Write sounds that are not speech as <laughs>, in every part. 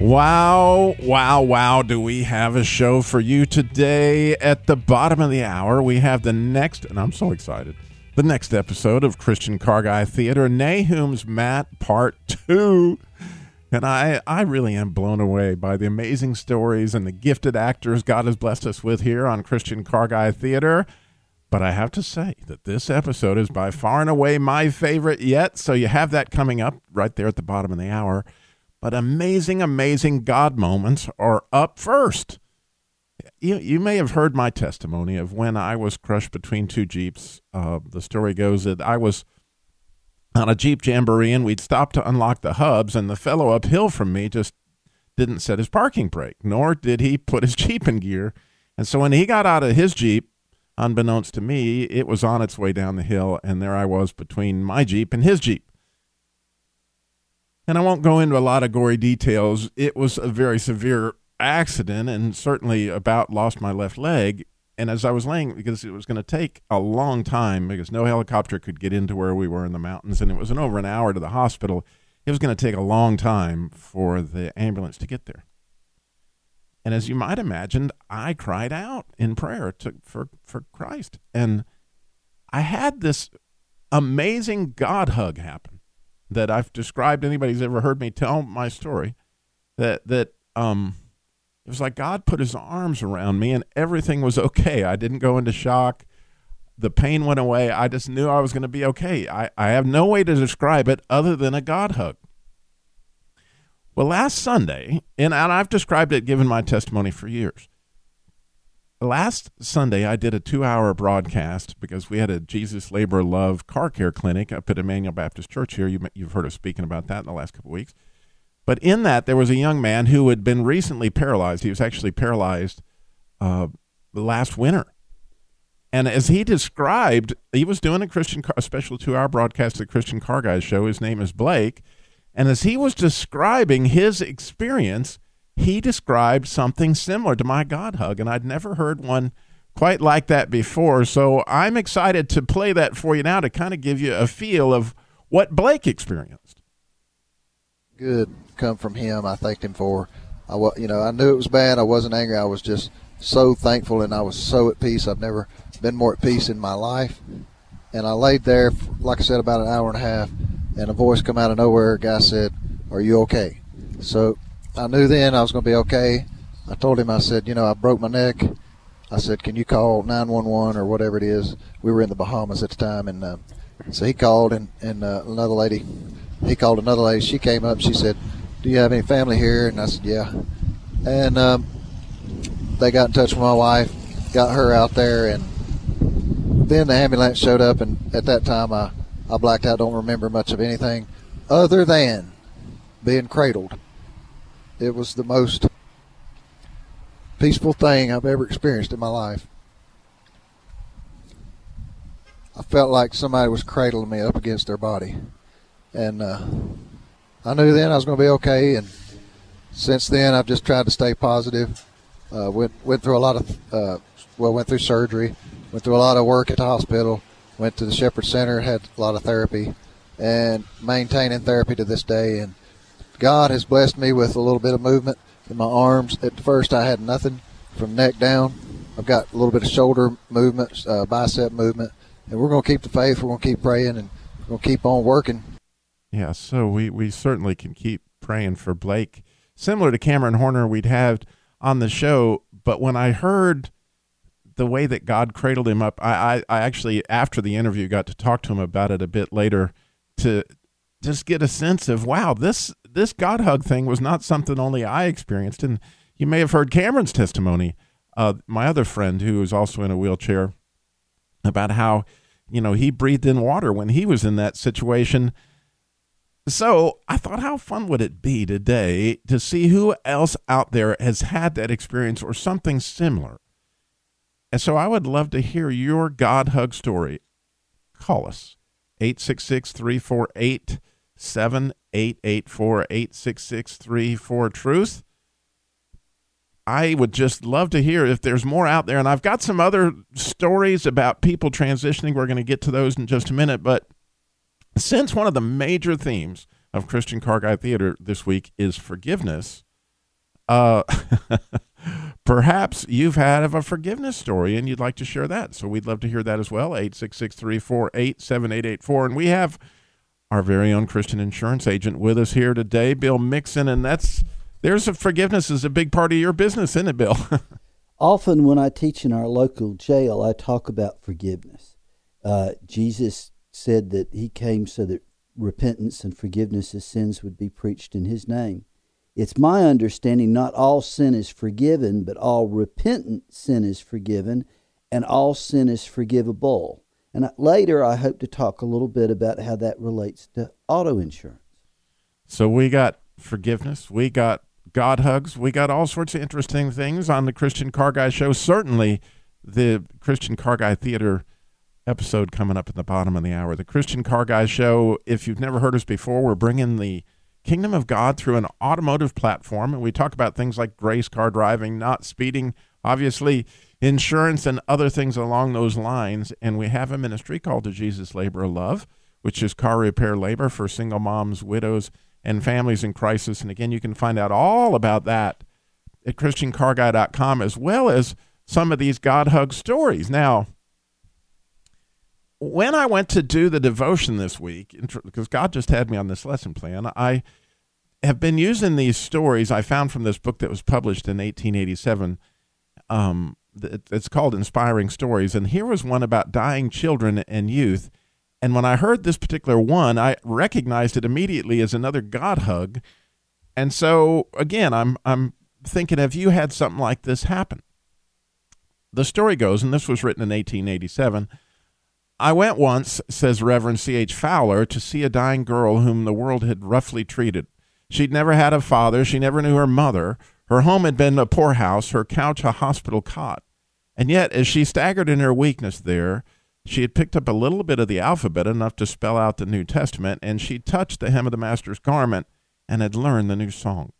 Wow, wow, wow. Do we have a show for you today? At the bottom of the hour, we have the next, and I'm so excited, the next episode of Christian Car Guy Theater, Nahum's Mat Part 2. And I, I really am blown away by the amazing stories and the gifted actors God has blessed us with here on Christian Car Guy Theater. But I have to say that this episode is by far and away my favorite yet. So you have that coming up right there at the bottom of the hour but amazing, amazing God moments are up first. You, you may have heard my testimony of when I was crushed between two Jeeps. Uh, the story goes that I was on a Jeep Jamboree and we'd stopped to unlock the hubs, and the fellow uphill from me just didn't set his parking brake, nor did he put his <laughs> Jeep in gear. And so when he got out of his Jeep, unbeknownst to me, it was on its way down the hill, and there I was between my Jeep and his Jeep and I won't go into a lot of gory details. It was a very severe accident and certainly about lost my left leg. And as I was laying, because it was going to take a long time, because no helicopter could get into where we were in the mountains, and it was an over an hour to the hospital, it was going to take a long time for the ambulance to get there. And as you might imagine, I cried out in prayer to, for, for Christ. And I had this amazing God hug happen that I've described. Anybody's ever heard me tell my story, that that um, it was like God put His arms around me and everything was okay. I didn't go into shock. The pain went away. I just knew I was going to be okay. I, I have no way to describe it other than a God hug. Well, last Sunday, and, and I've described it, given my testimony for years last Sunday, I did a two hour broadcast because we had a Jesus Labor Love car care clinic up at Emmanuel Baptist Church here. You, have heard us speaking about that in the last couple of weeks. But in that, there was a young man who had been recently paralyzed. He was actually paralyzed uh, last winter. And as he described, he was doing a Christian, car, a special two hour broadcast at the Christian Car Guys show. His name is Blake. And as he was describing his experience, he described something similar to my God hug, and I'd never heard one quite like that before. So I'm excited to play that for you now to kind of give you a feel of what Blake experienced. Good come from him. I thanked him for. I you know I knew it was bad. I wasn't angry. I was just so thankful, and I was so at peace. I've never been more at peace in my life. And I laid there, like I said, about an hour and a half, and a voice come out of nowhere. A guy said, "Are you okay?" So I knew then I was going to be okay. I told him, I said, you know, I broke my neck. I said, can you call 911 or whatever it is? We were in the Bahamas at the time, and uh, so he called, and and uh, another lady, he called another lady. She came up. She said, "Do you have any family here?" And I said, "Yeah." And um, they got in touch with my wife, got her out there, and then the ambulance showed up. And at that time, I I blacked out. Don't remember much of anything, other than being cradled it was the most peaceful thing I've ever experienced in my life. I felt like somebody was cradling me up against their body. And uh, I knew then I was going to be okay. And since then, I've just tried to stay positive. Uh, went went through a lot of uh, well, went through surgery, went through a lot of work at the hospital, went to the Shepherd Center, had a lot of therapy, and maintaining therapy to this day. And God has blessed me with a little bit of movement in my arms. At first, I had nothing from neck down. I've got a little bit of shoulder movement, uh, bicep movement, and we're going to keep the faith. We're going to keep praying, and we're going to keep on working. Yeah, so we, we certainly can keep praying for Blake. Similar to Cameron Horner, we'd have on the show, but when I heard the way that God cradled him up, I, I, I actually, after the interview, got to talk to him about it a bit later to just get a sense of wow, this this God hug thing was not something only I experienced. And you may have heard Cameron's testimony, uh, my other friend who is also in a wheelchair, about how, you know, he breathed in water when he was in that situation. So I thought, how fun would it be today to see who else out there has had that experience or something similar? And so I would love to hear your God hug story. Call us 866 348 7884 866 34 Truth. I would just love to hear if there's more out there. And I've got some other stories about people transitioning. We're going to get to those in just a minute. But since one of the major themes of Christian Car Guy Theater this week is forgiveness, uh, <laughs> perhaps you've had a forgiveness story and you'd like to share that. So we'd love to hear that as well. 866 348 7884. And we have our very own Christian insurance agent with us here today, Bill Mixon. And that's there's a forgiveness is a big part of your business, isn't it, Bill? <laughs> Often when I teach in our local jail, I talk about forgiveness. Uh, Jesus said that he came so that repentance and forgiveness of sins would be preached in his name. It's my understanding not all sin is forgiven, but all repentant sin is forgiven, and all sin is forgivable. And later, I hope to talk a little bit about how that relates to auto insurance. So we got forgiveness, we got God hugs, we got all sorts of interesting things on the Christian Car Guy show. Certainly, the Christian Car Guy Theater episode coming up at the bottom of the hour. The Christian Car Guy Show, if you've never heard us before, we're bringing the kingdom of God through an automotive platform. And we talk about things like grace car driving, not speeding, obviously, insurance, and other things along those lines. And we have a ministry called the Jesus Labor of Love, which is car repair labor for single moms, widows, and families in crisis. And again, you can find out all about that at ChristianCarGuy.com as well as some of these God hug stories. Now, when I went to do the devotion this week, because God just had me on this lesson plan, I have been using these stories I found from this book that was published in 1887. Um, it's called Inspiring Stories. And here was one about dying children and youth. And when I heard this particular one, I recognized it immediately as another God hug. And so, again, I'm, I'm thinking, have you had something like this happen? The story goes, and this was written in 1887 I went once, says Reverend C.H. Fowler, to see a dying girl whom the world had roughly treated. She'd never had a father, she never knew her mother. Her home had been a poorhouse, her couch a hospital cot. And yet, as she staggered in her weakness there, she had picked up a little bit of the alphabet, enough to spell out the New Testament, and she touched the hem of the Master's garment and had learned the new song.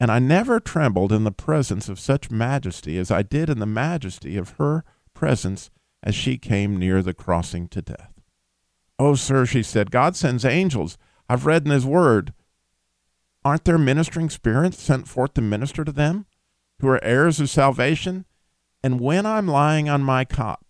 And I never trembled in the presence of such majesty as I did in the majesty of her presence as she came near the crossing to death. Oh, sir, she said, God sends angels. I've read in His Word. Aren't there ministering spirits sent forth to minister to them who are heirs of salvation? And when I'm lying on my cot,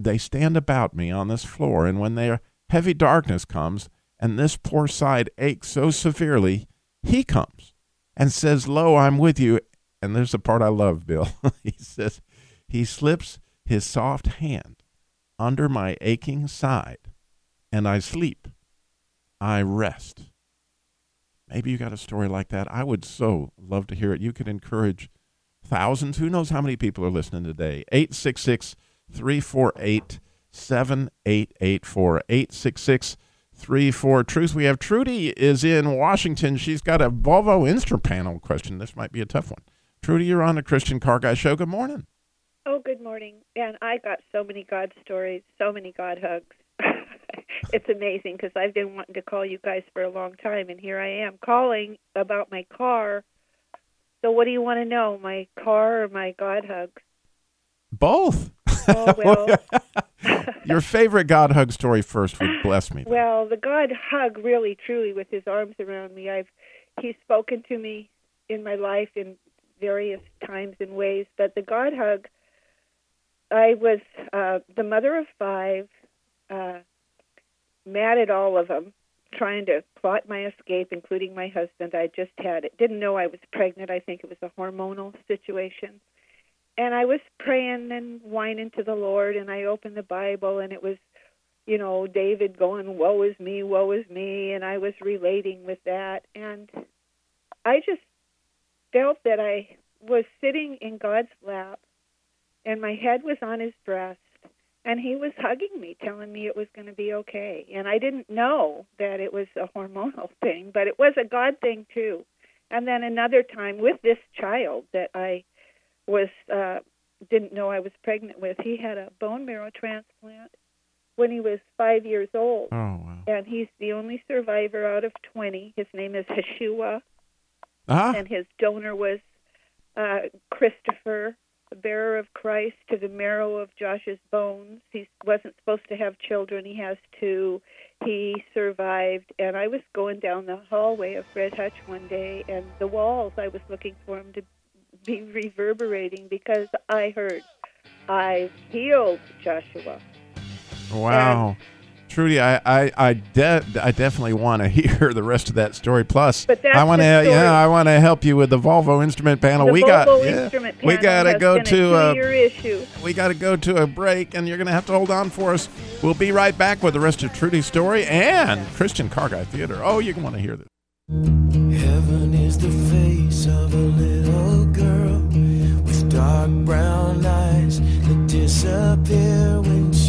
they stand about me on this floor, and when their heavy darkness comes, and this poor side aches so severely, he comes and says, Lo, I'm with you. And there's the part I love, Bill. <laughs> he says, He slips his soft hand under my aching side, and I sleep. I rest. Maybe you got a story like that. I would so love to hear it. You could encourage thousands. Who knows how many people are listening today? 866 348 7884. 866 34 Truth. We have Trudy is in Washington. She's got a Volvo Insta panel question. This might be a tough one. Trudy, you're on the Christian Car Guy Show. Good morning. Oh, good morning. And I got so many God stories, so many God hugs. <laughs> it's amazing because I've been wanting to call you guys for a long time, and here I am calling about my car. So, what do you want to know, my car or my God hugs? Both. Oh, <laughs> well. <laughs> Your favorite God hug story first would bless me. Well, the God hug really, truly, with his arms around me. I've he's spoken to me in my life in various times and ways, but the God hug I was uh, the mother of five, uh, mad at all of them, trying to plot my escape, including my husband. I just had it. Didn't know I was pregnant. I think it was a hormonal situation. And I was praying and whining to the Lord, and I opened the Bible, and it was, you know, David going, Woe is me, woe is me. And I was relating with that. And I just felt that I was sitting in God's lap and my head was on his breast, and he was hugging me, telling me it was going to be okay. And I didn't know that it was a hormonal <laughs> thing, but it was a God thing too. And then another time with this child that I was uh, didn't know I was pregnant with, he had a bone marrow transplant when he was five years old. Oh wow. And he's the only survivor out of 20. His name is Hashua, Ah, and his donor was uh, Christopher, the bearer of Christ to the marrow of Josh's bones. He wasn't supposed to have children. He has two. He survived, and I was going down the hallway of Fred Hutch one day, and the walls I was looking for him to be reverberating because I heard, "I've healed Joshua." wow. Trudy, I I I, de- I definitely want to <laughs> hear the rest of that story. Plus, But that's I want to yeah, I want to help you with the Volvo instrument panel. The we Volvo got yeah, instrument we got to go to a a issue. we got to go to a break, and you're going to have to hold on for us. We'll be right back with the rest of Trudy's story and Christian Car Guy Theater. Oh, you're going to want to hear this. Heaven is the face of a little girl with dark brown eyes that disappear when she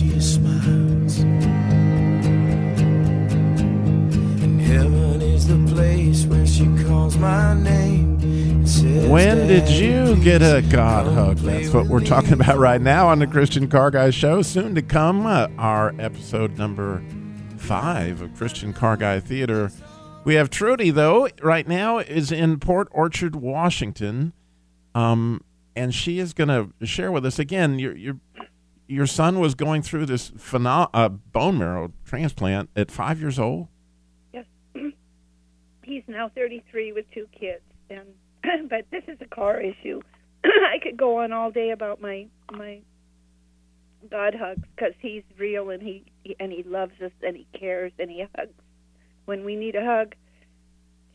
When did you get a God hug? That's what we're talking about right now on the Christian Car Guy Show. Soon to come, uh, our episode number five of Christian Car Guy Theater. We have Trudy, though, right now is in Port Orchard, Washington. Um, and she is going to share with us again. Your, your, your son was going through this pheno- uh, bone marrow transplant at five years old. He's now 33 with two kids, and <clears throat> but this is a car issue. <clears throat> I could go on all day about my my God hugs because he's real and he, and he loves us and he cares and he hugs when we need a hug.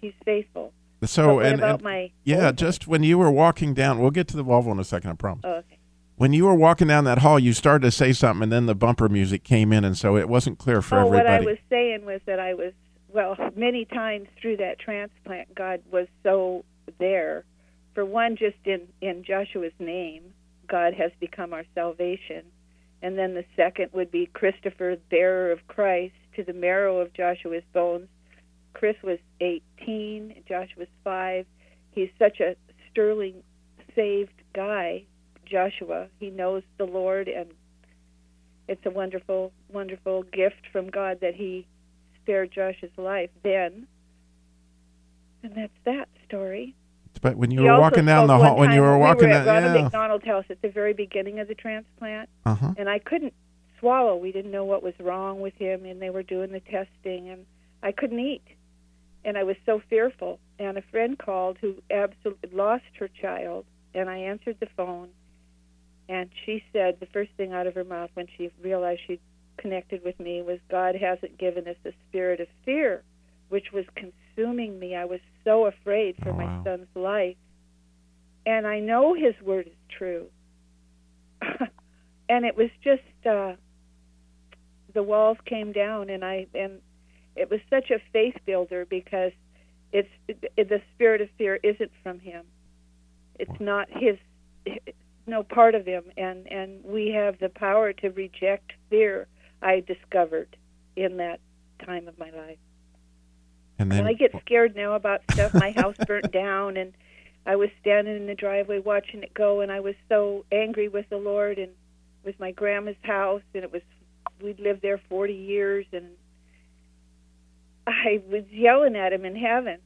He's faithful. So, and, about and- my yeah, just when you were walking down, we'll get to the Volvo in a second, I promise. Oh, okay. when you were walking down that hall, you started to say something, and then the bumper music came in, and so it wasn't clear for oh, what. I was saying was that I was well many times through that transplant. God was so there. For one, just in in Joshua's name, God has become our salvation, and then the second would be Christopher, bearer of Christ, to the marrow of Joshua's bones. Chris was 18, Josh was five. He's such a sterling, saved guy. Joshua, he knows the Lord and it's a wonderful, wonderful gift from God that He spared Josh's life then. And that's that story. but when you He were walking down the hall, when you were walking we were at down, Ronald yeah, McDonald's house at the very beginning of the transplant, uh huh. and I couldn't swallow. We didn't know what was wrong with him, and they were doing the testing, and I couldn't eat, and I was so fearful. And a friend called who absolutely lost her child, and I answered the phone, and she said the first thing out of her mouth when she realized she'd connected with me was, "God hasn't given us a spirit of fear," which was consuming me. I was so afraid for Oh, my wow. son's life, and I know His word is true. <laughs> and it was just uh, the walls came down, and I and it was such a faith builder because it's it, the spirit of fear isn't from Him. It's not His. It's no part of Him, and and we have the power to reject fear. I discovered in that time of my life. And And then I get scared now about stuff. My house <laughs> burnt down, and I was standing in the driveway watching it go, and I was so angry with the Lord and with my grandma's house, and it was we'd lived there 40 years, and I was yelling at him in heaven,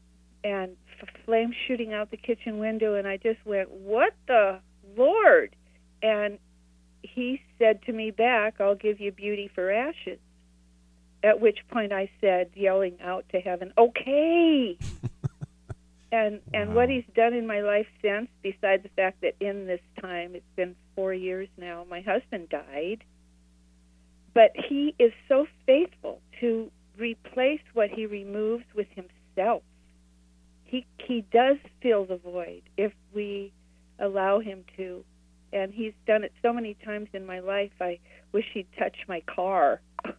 and flames shooting out the kitchen window, and I just went, "What the Lord?" And he said to me back, "I'll give you beauty for ashes." At which point I said, yelling out to heaven, "Okay." <laughs> and and what he's done in my life since, besides the fact that in this time, it's been four years now, my husband died. But he is so faithful to replace what he removes with himself. He he does fill the void if we allow him to. And he's done it so many times in my life. I wish he'd touch my car. <laughs>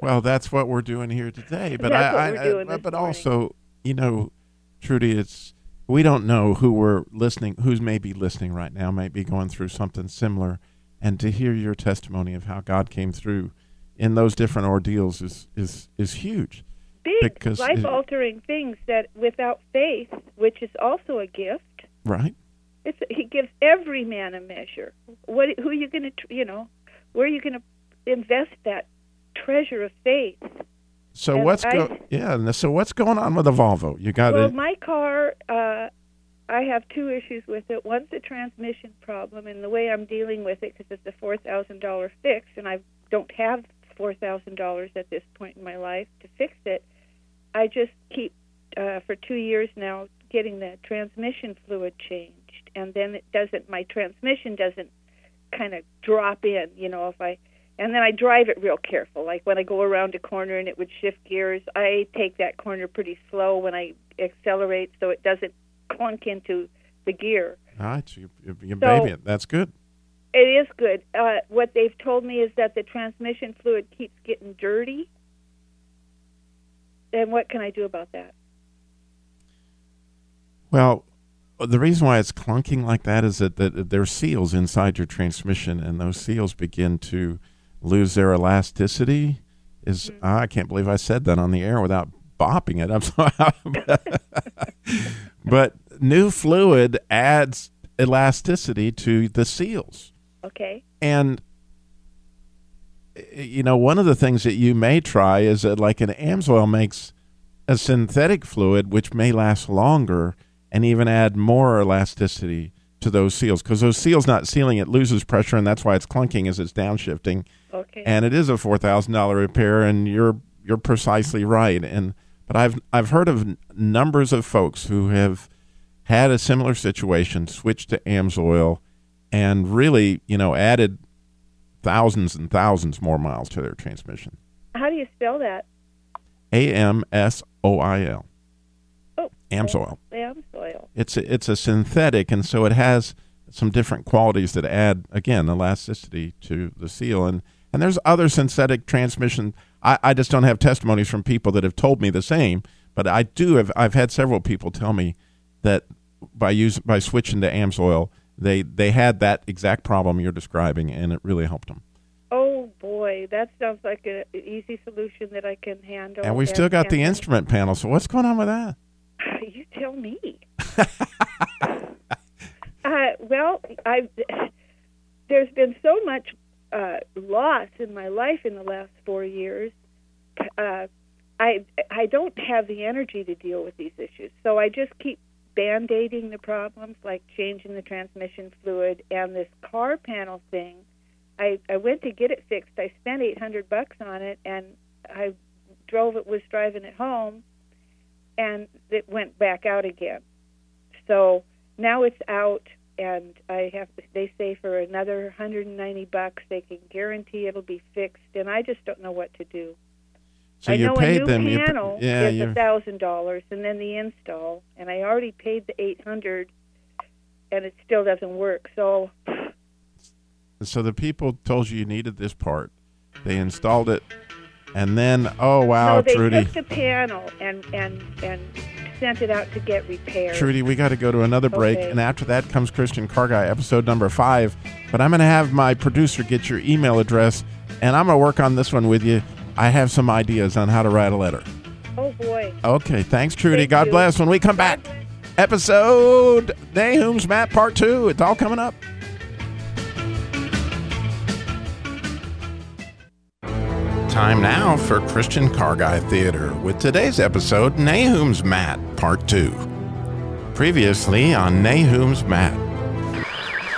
Well, that's what we're doing here today. But That's I, what I, we're doing I- but morning. also, you know, Trudy, it's we don't know who we're listening, who's maybe listening right now, might be going through something similar. and to hear your testimony of how God came through in those different ordeals is is is huge. Big life altering things that without faith, which is also a gift, Right? It's, he gives every man a measure. What who are you going to you know, where are you going to invest that treasure of faith? So And what's I- go yeah, so what's going on with the Volvo? You got Well, it. my car, uh, I have two issues with it. One's a transmission problem, and the way I'm dealing with it, because it's a four thousand dollar fix, and I don't have four thousand dollars at this point in my life to fix it. I just keep uh, for two years now getting the transmission fluid changed, and then it doesn't. My transmission doesn't kind of drop in, you know, if I. And then I drive it real careful. Like when I go around a corner and it would shift gears, I take that corner pretty slow when I accelerate so it doesn't clunk into the gear. All right, you, you, you So- baby it. That's good. It is good. Uh, what they've told me is that the transmission fluid keeps getting dirty. And what can I do about that? Well, the reason why it's clunking like that is that, that there's seals inside your transmission, and those seals begin to lose their elasticity. Is mm-hmm. I can't believe I said that on the air without bopping it. <laughs> I'm sorry, but new fluid adds elasticity to the seals, Okay. and eh, you know one of the things that you may try is that like an Amsoil makes a synthetic fluid which may last longer and even add more elasticity to those seals because those seals not sealing it loses pressure and that's why it's clunking as it's downshifting Okay. and it is a four thousand dollar repair and you're you're precisely right and but I've I've heard of numbers of folks who have had a similar situation switched to Amsoil and really you know added thousands and thousands more miles to their transmission How do you spell that? A M S O I L Oh, Amsoil. It's a, it's a synthetic and so it has some different qualities that add again elasticity to the seal. And and there's other synthetic transmission. I, I just don't have testimonies from people that have told me the same but I do have I've had several people tell me that by use by switching to Amsoil they they had that exact problem you're describing and it really helped them. Oh boy, that sounds like an easy solution that I can handle. and we've still got the instrument panel so what's going on with that Tell me. <laughs> uh, well, I've there's been so much uh, loss in my life in the last four years. Uh, I I don't have the energy to deal with these issues, so I just keep band-aiding the problems, like changing the transmission fluid and this car panel thing. I I went to get it fixed. I spent eight hundred bucks on it, and I drove it was driving it home and it went back out again. So now it's out, and I have. They say for another 190 bucks, they can guarantee it'll be fixed, and I just don't know what to do. so I you know paid a new them you, panel yeah is a thousand dollars, and then the install, and I already paid the 800, and it still doesn't work. So So the people told you you needed this part. They installed it, and then oh wow, no, they Trudy, took the panel and and and sent it out to get repaired. Trudy, we got to go to another break, Okay. and after that comes Christian Car Guy, episode number five. But I'm going to have my producer get your email address, and I'm going to work on this one with you. I have some ideas on how to write a letter. Oh boy. Okay, thanks, Trudy. Thank God you. bless. When we come back, episode Nahum's Mat Part Two. It's all coming up. Time now for Christian Car Guy Theater with today's episode Nahum's Mat Part 2. Previously on Nahum's Mat.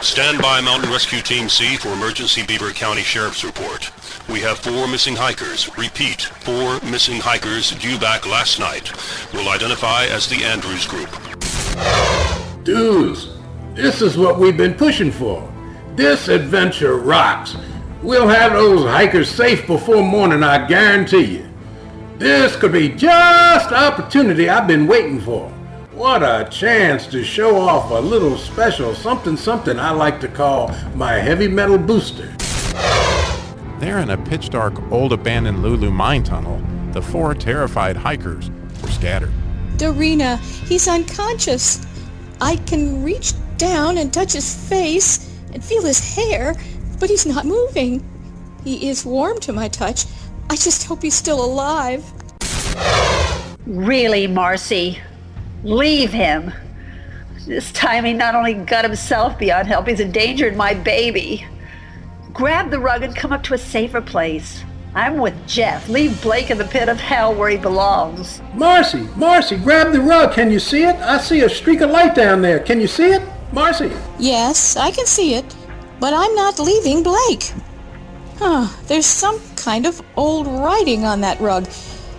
Stand by Mountain Rescue Team C for emergency Beaver County Sheriff's Report. We have four missing hikers. Repeat, four missing hikers due back last night. Will identify as the Andrews Group. Dudes, this is what we've been pushing for. This adventure rocks. We'll have those hikers safe before morning, I guarantee you. This could be just the opportunity I've been waiting for. What a chance to show off a little special something something I like to call my heavy metal booster. There in a pitch dark, old abandoned Lulu mine tunnel, the four terrified hikers were scattered. Dorina, he's unconscious. I can reach down and touch his face and feel his hair, but he's not moving. He is warm to my touch. I just hope he's still alive. Really, Marcy? Leave him. This time he not only got himself beyond help, he's endangered my baby. Grab the rug and come up to a safer place. I'm with Jeff. Leave Blake in the pit of hell where he belongs. Marcy, Marcy, grab the rug. Can you see it? I see a streak of light down there. Can you see it? Marcy. Yes, I can see it, but I'm not leaving Blake. Huh, there's some kind of old writing on that rug.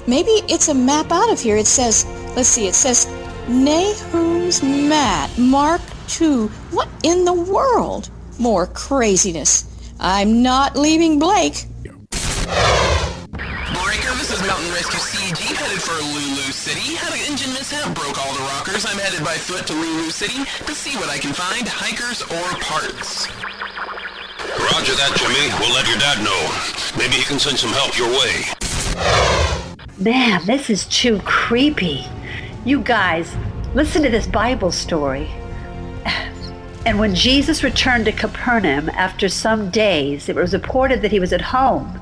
Maybe it's a map out of here. It says, let's see, it says Nahum's Mat, Mark II. What in the world? More craziness. I'm not leaving Blake. Rescue headed for Lulu City. Had an engine mishap, broke all the rockers. I'm headed by foot to Lulu City to see what I can find, hikers or parts. Roger that, Jimmy. We'll let your dad know. Maybe he can send some help your way. Man, this is too creepy. You guys, listen to this Bible story. And when Jesus returned to Capernaum after some days, it was reported that he was at home,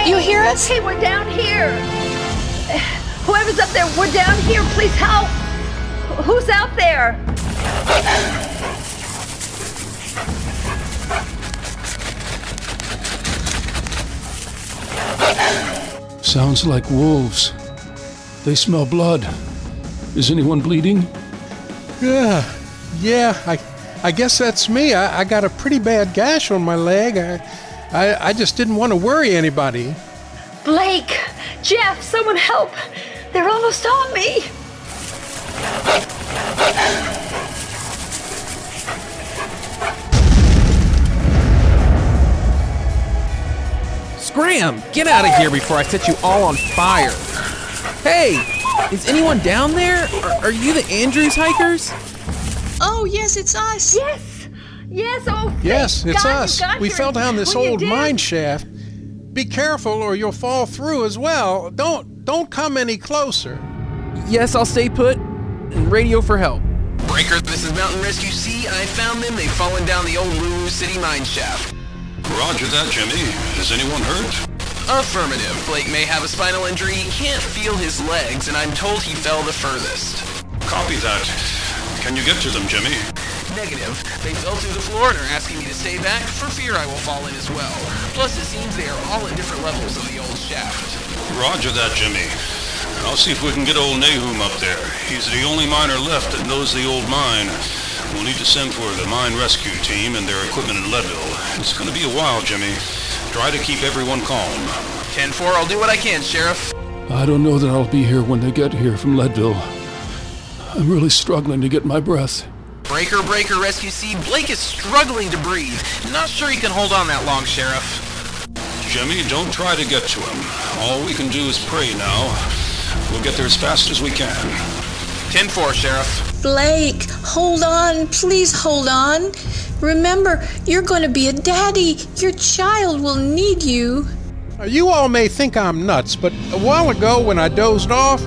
Hey, You hear us? Hey, we're down here. Whoever's up there, we're down here. Please help. Who's out there? Sounds like wolves. They smell blood. Is anyone bleeding? Yeah, yeah. I, I guess that's me. I, I got a pretty bad gash on my leg. I, I, I just didn't want to worry anybody. Blake, Jeff, someone help. They're almost on me. Scram! Get out of here before I set you all on fire. Hey, is anyone down there? Are, are you the Andrews hikers? Oh, yes, it's us. Yes, yes. Oh, Yes, it's God us. We here. fell down this When old mine shaft. Be careful, or you'll fall through as well. Don't don't come any closer. Yes, I'll stay put and radio for help. Breaker, this is Mountain Rescue C. I found them. They've fallen down the old Lulu City mine shaft. Roger that, Jimmy. Is anyone hurt? Affirmative. Blake may have a spinal injury. He can't feel his legs, and I'm told he fell the furthest. Copy that. Can you get to them, Jimmy? Negative. They fell through the floor and are asking me to stay back for fear I will fall in as well. Plus, it seems they are all at different levels of the old shaft. Roger that, Jimmy. I'll see if we can get old Nahum up there. He's the only miner left that knows the old mine. We'll need to send for the mine rescue team and their equipment in Leadville. It's going to be a while, Jimmy. Try to keep everyone calm. 10-4, I'll do what I can, Sheriff. I don't know that I'll be here when they get here from Leadville. I'm really struggling to get my breath. Breaker, breaker, rescue C. Blake is struggling to breathe. Not sure he can hold on that long, Sheriff. Jimmy, don't try to get to him. All we can do is pray now. We'll get there as fast as we can. 10-4, Sheriff. Blake, hold on. Please hold on. Remember, you're going to be a daddy. Your child will need you. You all may think I'm nuts, but a while ago when I dozed off,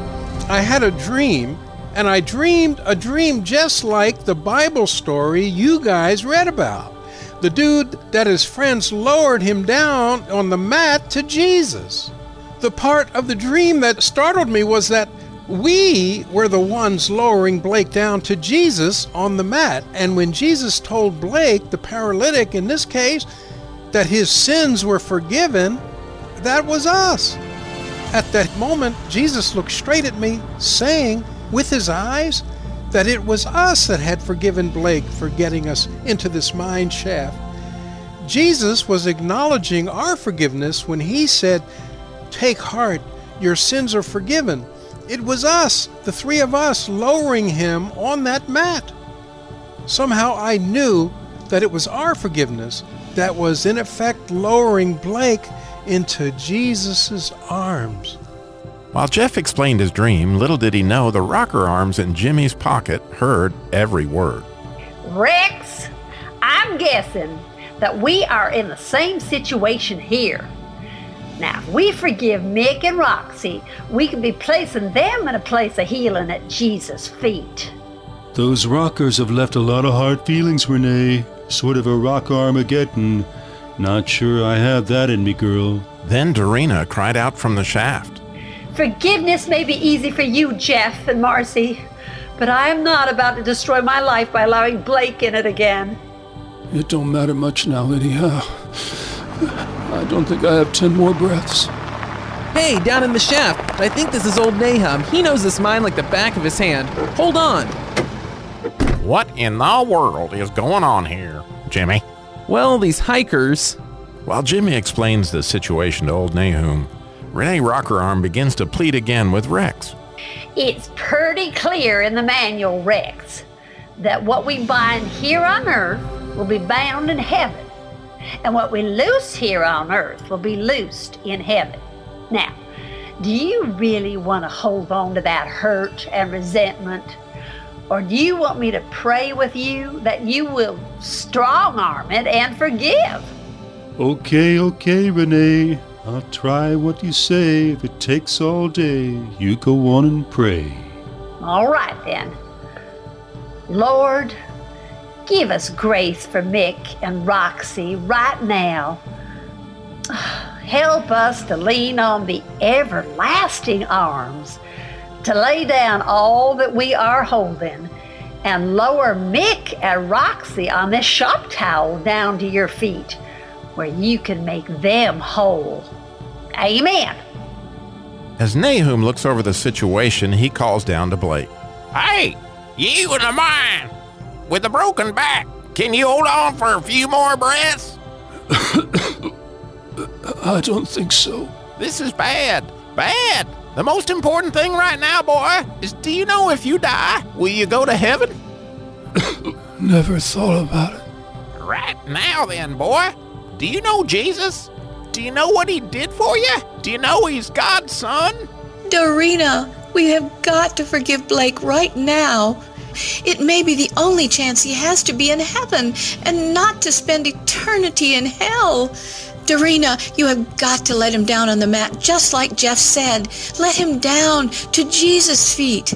I had a dream, and I dreamed a dream just like the Bible story you guys read about. The dude that his friends lowered him down on the mat to Jesus. The part of the dream that startled me was that we were the ones lowering Blake down to Jesus on the mat. And when Jesus told Blake, the paralytic in this case, that his sins were forgiven, that was us. At that moment, Jesus looked straight at me, saying with his eyes that it was us that had forgiven Blake for getting us into this mine shaft. Jesus was acknowledging our forgiveness when he said, Take heart, your sins are forgiven. It was us, the three of us, lowering him on that mat. Somehow I knew that it was our forgiveness that was in effect lowering Blake into Jesus' arms. While Jeff explained his dream, little did he know the rocker arms in Jimmy's pocket heard every word. Rex, I'm guessing that we are in the same situation here. Now, if we forgive Mick and Roxy, we can be placing them in a place of healing at Jesus' feet. Those rockers have left a lot of hard feelings, Renee. Sort of a rock Armageddon. Not sure I have that in me, girl. Then Dorina cried out from the shaft. Forgiveness may be easy for you, Jeff and Marcy, but I am not about to destroy my life by allowing Blake in it again. It don't matter much now, anyhow. I don't think I have ten more breaths. Hey, down in the shaft. I think this is old Nahum. He knows this mine like the back of his hand. Hold on. What in the world is going on here, Jimmy? Well, these hikers. While Jimmy explains the situation to old Nahum, Renee Rockerarm begins to plead again with Rex. It's pretty clear in the manual, Rex, that what we bind here on earth will be bound in heaven, and what we loose here on earth will be loosed in heaven. Now, do you really want to hold on to that hurt and resentment? Or do you want me to pray with you that you will strong arm it and forgive? Okay, okay, Renee. I'll try what you say. If it takes all day, you go on and pray. All right then. Lord, give us grace for Mick and Roxy right now. <sighs> Help us to lean on the everlasting arms, to lay down all that we are holding, and lower Mick and Roxy on this shop towel down to your feet, where you can make them whole. Amen. As Nahum looks over the situation, he calls down to Blake. Hey, you in the mine with a broken back. Can you hold on for a few more breaths? <coughs> I don't think so. This is bad. Bad. The most important thing right now, boy, is do you know if you die, will you go to heaven? <coughs> Never thought about it. Right now, then, boy. Do you know Jesus? Do you know what he did for you? Do you know he's God's son? Dorina, we have got to forgive Blake right now. It may be the only chance he has to be in heaven and not to spend eternity in hell. Dorina, you have got to let him down on the mat, just like Jeff said. Let him down to Jesus' feet.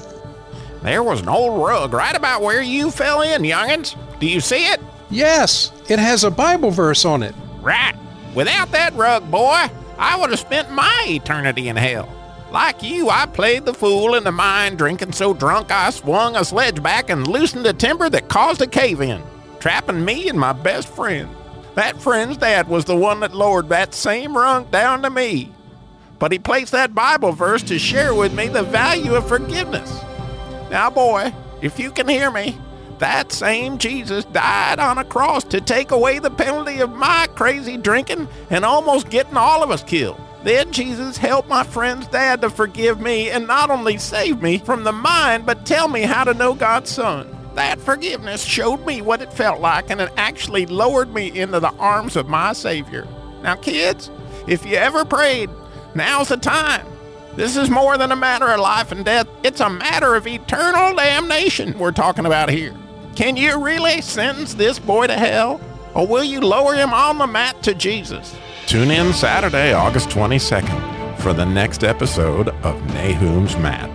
There was an old rug right about where you fell in, young'uns. Do you see it? Yes, it has a Bible verse on it. Right. Without that rug, boy, I would have spent my eternity in hell. Like you, I played the fool in the mine, drinking so drunk I swung a sledge back and loosened a timber that caused a cave in, trapping me and my best friend. That friend's dad was the one that lowered that same rung down to me. But he placed that Bible verse to share with me the value of forgiveness. Now, boy, if you can hear me, that same Jesus died on a cross to take away the penalty of my crazy drinking and almost getting all of us killed. Then Jesus helped my friend's dad to forgive me and not only save me from the mine, but tell me how to know God's Son. That forgiveness showed me what it felt like and it actually lowered me into the arms of my Savior. Now, kids, if you ever prayed, now's the time. This is more than a matter of life and death, it's a matter of eternal damnation we're talking about here. Can you really sentence this boy to hell? Or will you lower him on the mat to Jesus? Tune in Saturday, August 22nd for the next episode of Nahum's Mat.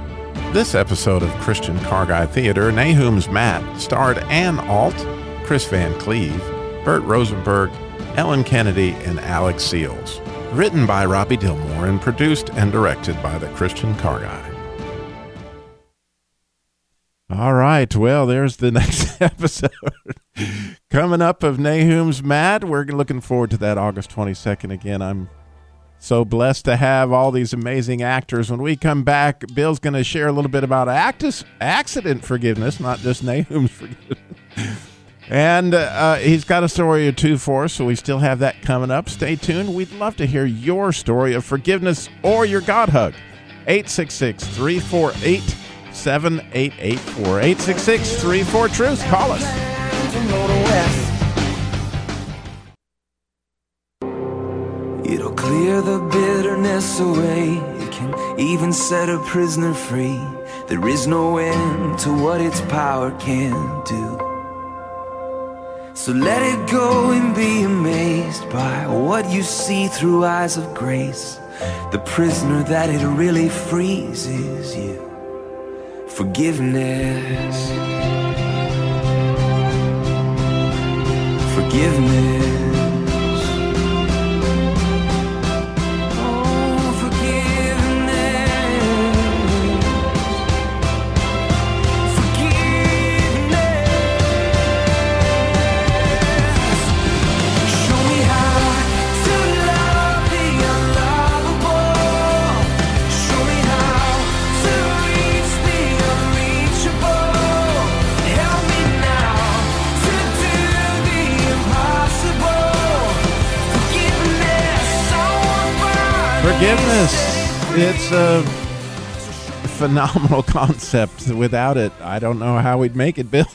This episode of Christian Car Guy Theater, Nahum's Mat, starred Ann Alt, Chris Van Cleve, Bert Rosenberg, Ellen Kennedy, and Alex Seals. Written by Robbie Dilmore and produced and directed by the Christian Car Guy. All right. Well, there's the <laughs> next episode coming up of Nahum's Mat. We're looking forward to that August 22nd again. I'm so blessed to have all these amazing actors. When we come back, Bill's going to share a little bit about actus, accident forgiveness, not just Nahum's <laughs> forgiveness. And uh, he's got a story or two for us, so we still have that coming up. Stay tuned. We'd love to hear your story of forgiveness or your God hug. 866 348 7884. 866 34 Truth. Call us. It'll clear the bitterness away. It can even set a prisoner free. There is no end to what its power can do. So let it go and be amazed by what you see through eyes of grace. The prisoner that it really frees is you. Forgiveness. Forgiveness. Forgiveness. It's a phenomenal <laughs> concept. Without it, I don't know how we'd make it, Bill.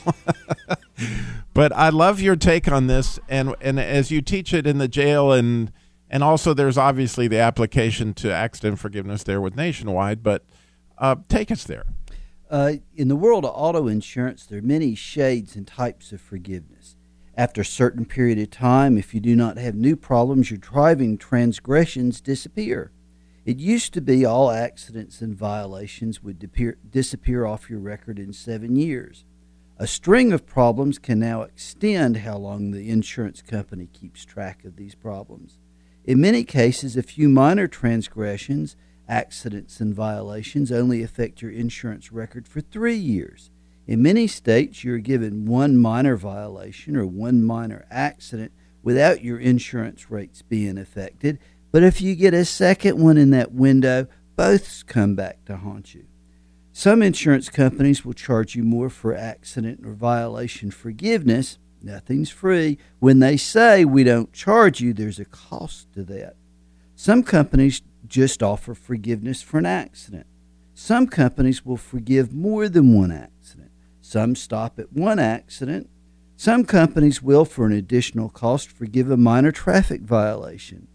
<laughs> but I love your take on this, and and as you teach it in the jail, and and also there's obviously the application to accident forgiveness there with Nationwide. But uh, take us there. Uh, in the world of auto insurance, there are many shades and types of forgiveness. After a certain period of time, if you do not have new problems, your driving transgressions disappear. It used to be all accidents and violations would disappear, disappear off your record in seven years. A string of problems can now extend how long the insurance company keeps track of these problems. In many cases, a few minor transgressions, accidents, and violations only affect your insurance record for three years. In many states, you're given one minor violation or one minor accident without your insurance rates being affected. But if you get a second one in that window, both come back to haunt you. Some insurance companies will charge you more for accident or violation forgiveness. Nothing's free. When they say we don't charge you, there's a cost to that. Some companies just offer forgiveness for an accident. Some companies will forgive more than one accident. Some stop at one accident. Some companies will, for an additional cost, forgive a minor traffic violation.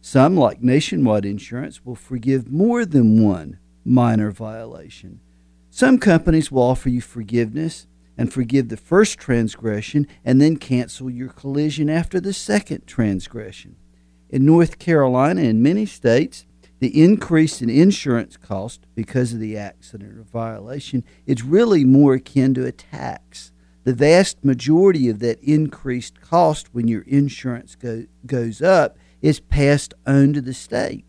Some, like Nationwide Insurance, will forgive more than one minor violation. Some companies will offer you forgiveness and forgive the first transgression and then cancel your collision after the second transgression. In North Carolina and many states, the increase in insurance cost because of the accident or violation is really more akin to a tax. The vast majority of that increased cost when your insurance go, goes up is passed on to the state.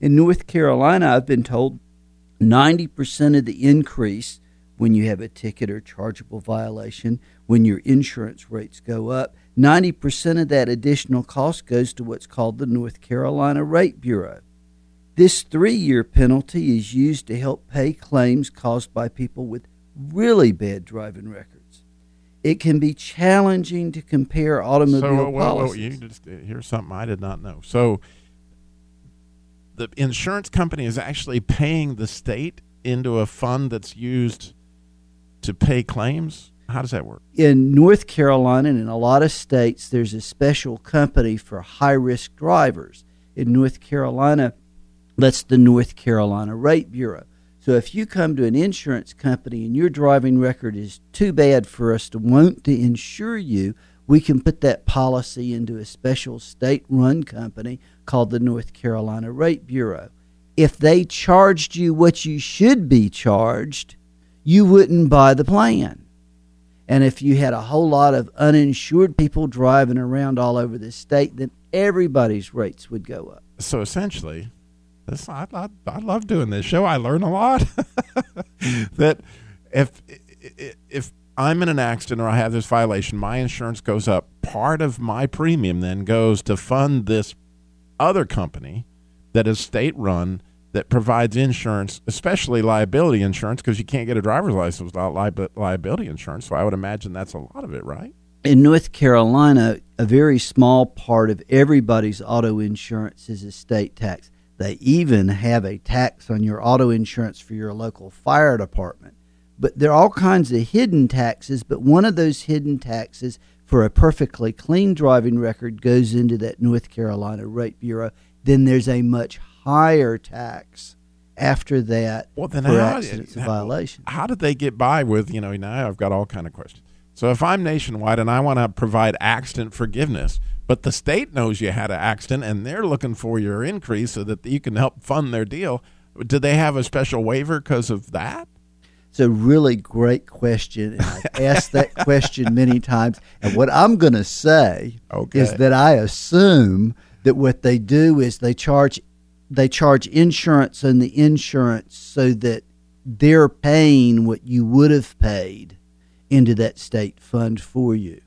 In North Carolina, I've been told 90% of the increase when you have a ticket or chargeable violation, when your insurance rates go up, 90% of that additional cost goes to what's called the North Carolina Rate Bureau. This three year penalty is used to help pay claims caused by people with really bad driving records. It can be challenging to compare automobile so, well, well, policies. you just uh, here's something I did not know. So, the insurance company is actually paying the state into a fund that's used to pay claims. How does that work? in North Carolina and in a lot of states, there's a special company for high risk drivers. In North Carolina, that's the North Carolina Rate Bureau. So if you come to an insurance company and your driving record is too bad for us to want to insure you, we can put that policy into a special state run company called the North Carolina Rate Bureau. If they charged you what you should be charged, you wouldn't buy the plan. And if you had a whole lot of uninsured people driving around all over the state, then everybody's rates would go up. So essentially, this I, I, I love doing this show. I learn a lot. <laughs> that if if I'm in an accident or I have this violation, my insurance goes up. Part of my premium then goes to fund this other company that is state run that provides insurance, especially liability insurance, because you can't get a driver's license without li- liability insurance. So I would imagine that's a lot of it, right? In North Carolina, a very small part of everybody's auto insurance is estate tax. They even have a tax on your auto insurance for your local fire department. But there are all kinds of hidden taxes, but one of those hidden taxes for a perfectly clean driving record goes into that North Carolina Rate Bureau, then there's a much higher tax after that Well, then for how, accidents and violations. How did they get by with you know? Now I've got all kind of questions. So if I'm nationwide and I want to provide accident forgiveness, but the state knows you had an accident and they're looking for your increase so that you can help fund their deal, do they have a special waiver because of that? It's a really great question, and I've <laughs> asked that question many times. And what I'm going to say is that I assume that what they do is they charge they charge insurance on the insurance so that they're paying what you would have paid into that state fund for you.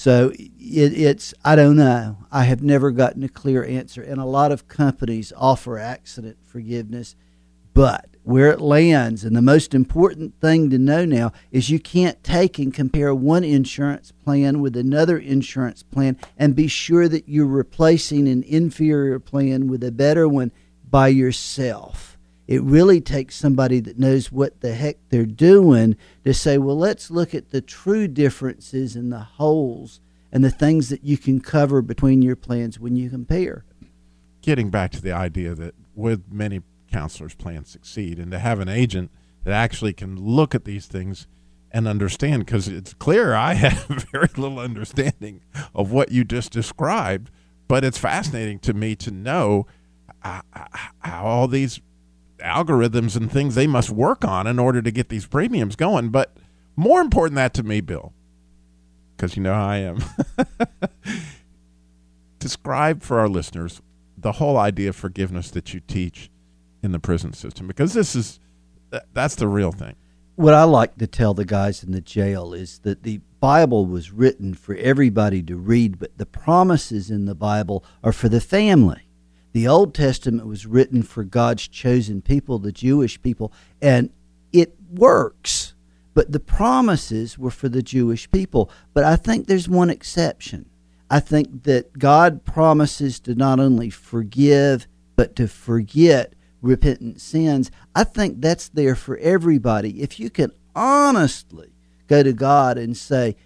So it, it's I don't know. I have never gotten a clear answer, and a lot of companies offer accident forgiveness, but where it lands, and the most important thing to know now is you can't take and compare one insurance plan with another insurance plan and be sure that you're replacing an inferior plan with a better one by yourself. It really takes somebody that knows what the heck they're doing to say, well, let's look at the true differences and the holes and the things that you can cover between your plans when you compare. Getting back to the idea that with many counselors plans succeed and to have an agent that actually can look at these things and understand because it's clear I <laughs> have very little understanding of what you just described, but it's fascinating to me to know uh, uh, how all these algorithms and things they must work on in order to get these premiums going. But more important than that to me, Bill, because you know how I am. <laughs> Describe for our listeners the whole idea of forgiveness that you teach in the prison system, because this is that's the real thing. what I like to tell the guys in the jail is that the Bible was written for everybody to read, but the promises in the Bible are for the family. The Old Testament was written for God's chosen people, the Jewish people, and it works. But the promises were for the Jewish people. But I think there's one exception. I think that God promises to not only forgive, but to forget repentant sins. I think that's there for everybody. If you can honestly go to God and say,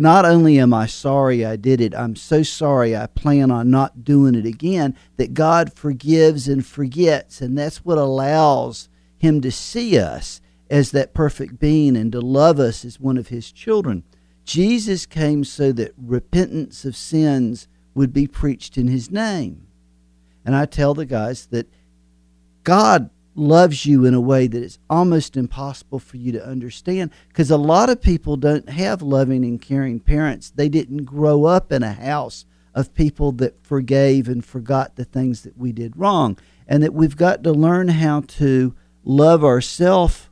not only am I sorry I did it, I'm so sorry I plan on not doing it again, that God forgives and forgets. And that's what allows Him to see us as that perfect being and to love us as one of His children. Jesus came so that repentance of sins would be preached in His name. And I tell the guys that God loves you in a way that it's almost impossible for you to understand because a lot of people don't have loving and caring parents. They didn't grow up in a house of people that forgave and forgot the things that we did wrong. And that we've got to learn how to love ourselves,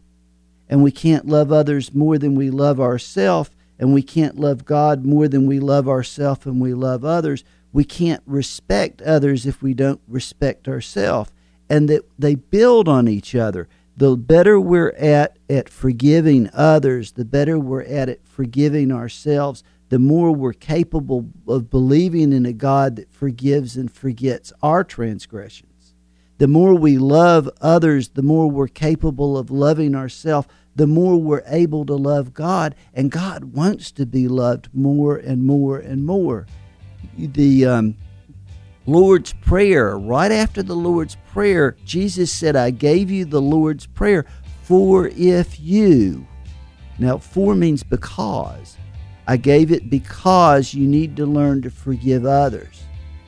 and we can't love others more than we love ourselves, and we can't love God more than we love ourselves and we love others. We can't respect others if we don't respect ourselves and that they build on each other. The better we're at at forgiving others, the better we're at at forgiving ourselves, the more we're capable of believing in a God that forgives and forgets our transgressions. The more we love others, the more we're capable of loving ourselves, the more we're able to love God, and God wants to be loved more and more and more. The um, Lord's Prayer, right after the Lord's Prayer, Jesus said, I gave you the Lord's Prayer for if you. Now, for means because. I gave it because you need to learn to forgive others.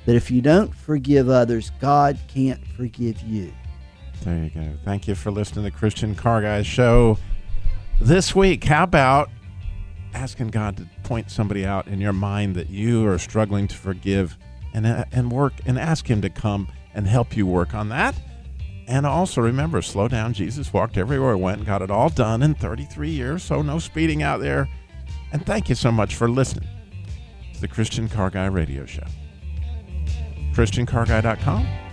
That if you don't forgive others, God can't forgive you. There you go. Thank you for listening to the Christian Car Guys show this week. How about asking God to point somebody out in your mind that you are struggling to forgive and uh, and work and ask him to come and help you work on that. And also remember, slow down. Jesus walked everywhere he went and got it all done in 33 years, so no speeding out there. And thank you so much for listening to the Christian Car Guy radio show. ChristianCarGuy.com